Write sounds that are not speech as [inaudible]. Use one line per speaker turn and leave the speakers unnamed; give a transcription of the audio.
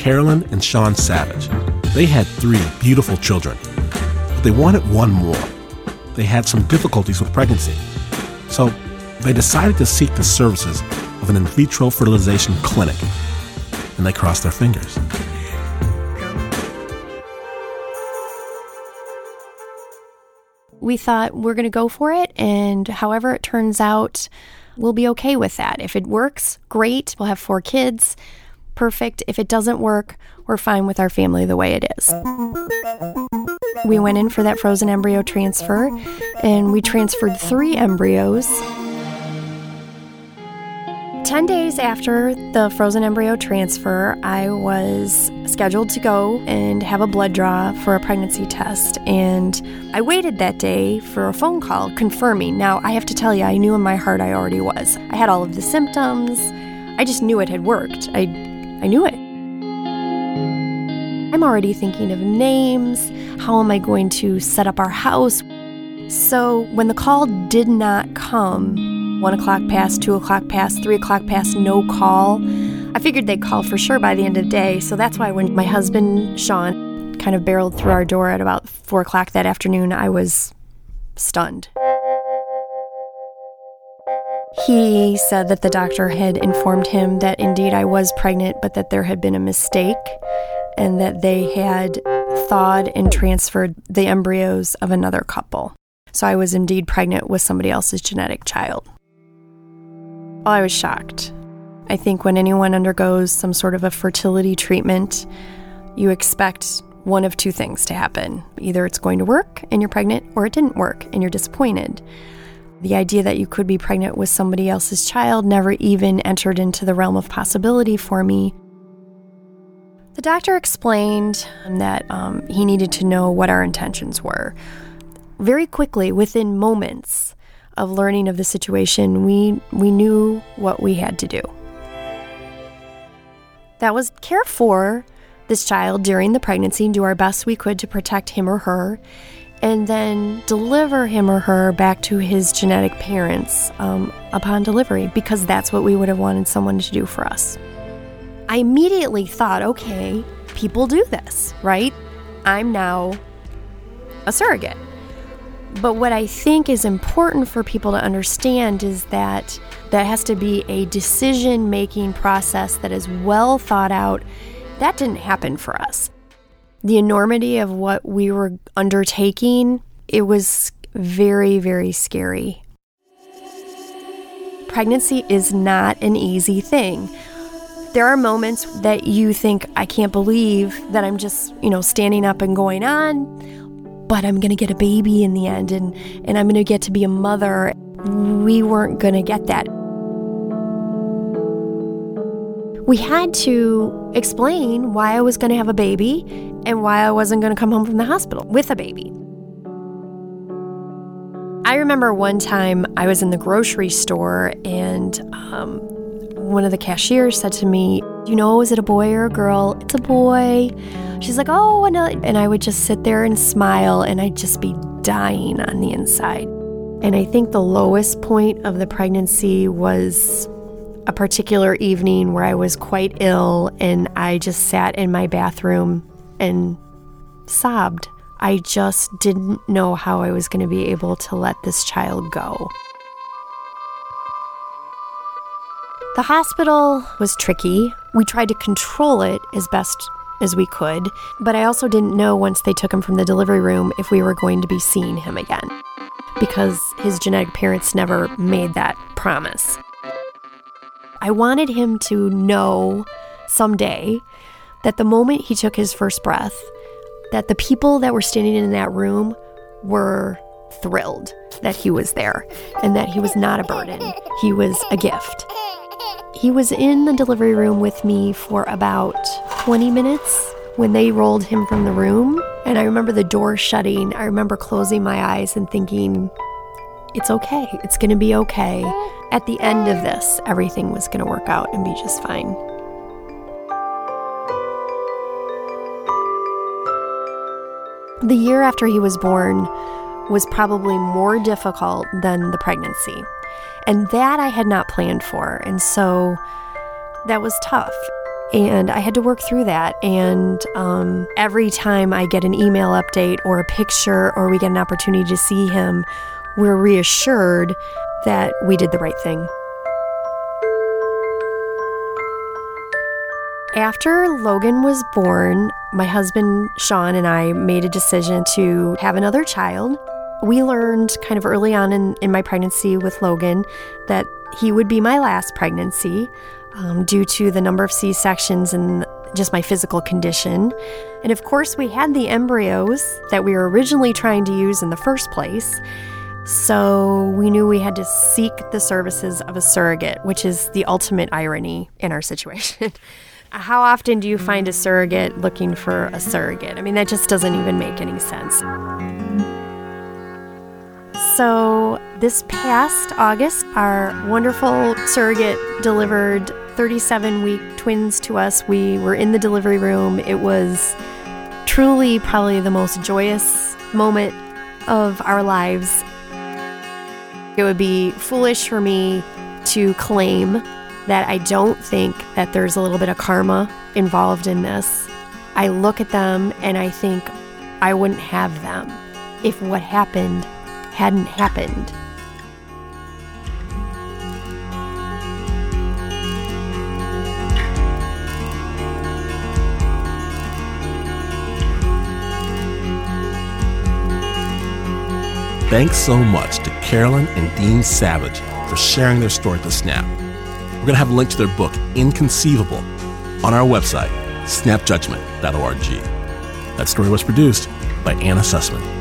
Carolyn and Sean Savage. They had three beautiful children, but they wanted one more. They had some difficulties with pregnancy. So they decided to seek the services of an in vitro fertilization clinic, and they crossed their fingers.
We thought we're going to go for it, and however it turns out, we'll be okay with that. If it works, great. We'll have four kids. Perfect. If it doesn't work, we're fine with our family the way it is. We went in for that frozen embryo transfer and we transferred three embryos 10 days after the frozen embryo transfer, I was scheduled to go and have a blood draw for a pregnancy test. And I waited that day for a phone call confirming. Now, I have to tell you, I knew in my heart I already was. I had all of the symptoms. I just knew it had worked. I, I knew it. I'm already thinking of names. How am I going to set up our house? So, when the call did not come, one o'clock past, two o'clock past, three o'clock past, no call. I figured they'd call for sure by the end of the day, so that's why when my husband, Sean, kind of barreled through our door at about four o'clock that afternoon, I was stunned. He said that the doctor had informed him that indeed I was pregnant, but that there had been a mistake and that they had thawed and transferred the embryos of another couple. So I was indeed pregnant with somebody else's genetic child. Well, I was shocked. I think when anyone undergoes some sort of a fertility treatment, you expect one of two things to happen. Either it's going to work and you're pregnant, or it didn't work and you're disappointed. The idea that you could be pregnant with somebody else's child never even entered into the realm of possibility for me. The doctor explained that um, he needed to know what our intentions were. Very quickly, within moments, of learning of the situation, we, we knew what we had to do. That was care for this child during the pregnancy and do our best we could to protect him or her, and then deliver him or her back to his genetic parents um, upon delivery because that's what we would have wanted someone to do for us. I immediately thought, okay, people do this, right? I'm now a surrogate. But what I think is important for people to understand is that that has to be a decision making process that is well thought out. That didn't happen for us. The enormity of what we were undertaking, it was very, very scary. Pregnancy is not an easy thing. There are moments that you think, I can't believe that I'm just, you know, standing up and going on but I'm going to get a baby in the end and, and I'm going to get to be a mother. We weren't going to get that. We had to explain why I was going to have a baby and why I wasn't going to come home from the hospital with a baby. I remember one time I was in the grocery store and um, one of the cashiers said to me, You know, is it a boy or a girl? It's a boy. She's like, oh, and, and I would just sit there and smile, and I'd just be dying on the inside. And I think the lowest point of the pregnancy was a particular evening where I was quite ill, and I just sat in my bathroom and sobbed. I just didn't know how I was going to be able to let this child go. The hospital was tricky. We tried to control it as best as we could, but I also didn't know once they took him from the delivery room if we were going to be seeing him again because his genetic parents never made that promise. I wanted him to know someday that the moment he took his first breath, that the people that were standing in that room were thrilled that he was there and that he was not a burden. He was a gift. He was in the delivery room with me for about 20 minutes when they rolled him from the room. And I remember the door shutting. I remember closing my eyes and thinking, it's okay. It's going to be okay. At the end of this, everything was going to work out and be just fine. The year after he was born was probably more difficult than the pregnancy. And that I had not planned for. And so that was tough. And I had to work through that. And um, every time I get an email update or a picture or we get an opportunity to see him, we're reassured that we did the right thing. After Logan was born, my husband Sean and I made a decision to have another child. We learned kind of early on in, in my pregnancy with Logan that he would be my last pregnancy um, due to the number of C sections and just my physical condition. And of course, we had the embryos that we were originally trying to use in the first place. So we knew we had to seek the services of a surrogate, which is the ultimate irony in our situation. [laughs] How often do you find a surrogate looking for a surrogate? I mean, that just doesn't even make any sense. So, this past August, our wonderful surrogate delivered 37 week twins to us. We were in the delivery room. It was truly probably the most joyous moment of our lives. It would be foolish for me to claim that I don't think that there's a little bit of karma involved in this. I look at them and I think I wouldn't have them if what happened hadn't happened.
Thanks so much to Carolyn and Dean Savage for sharing their story to Snap. We're going to have a link to their book, Inconceivable, on our website, snapjudgment.org. That story was produced by Anna Sussman.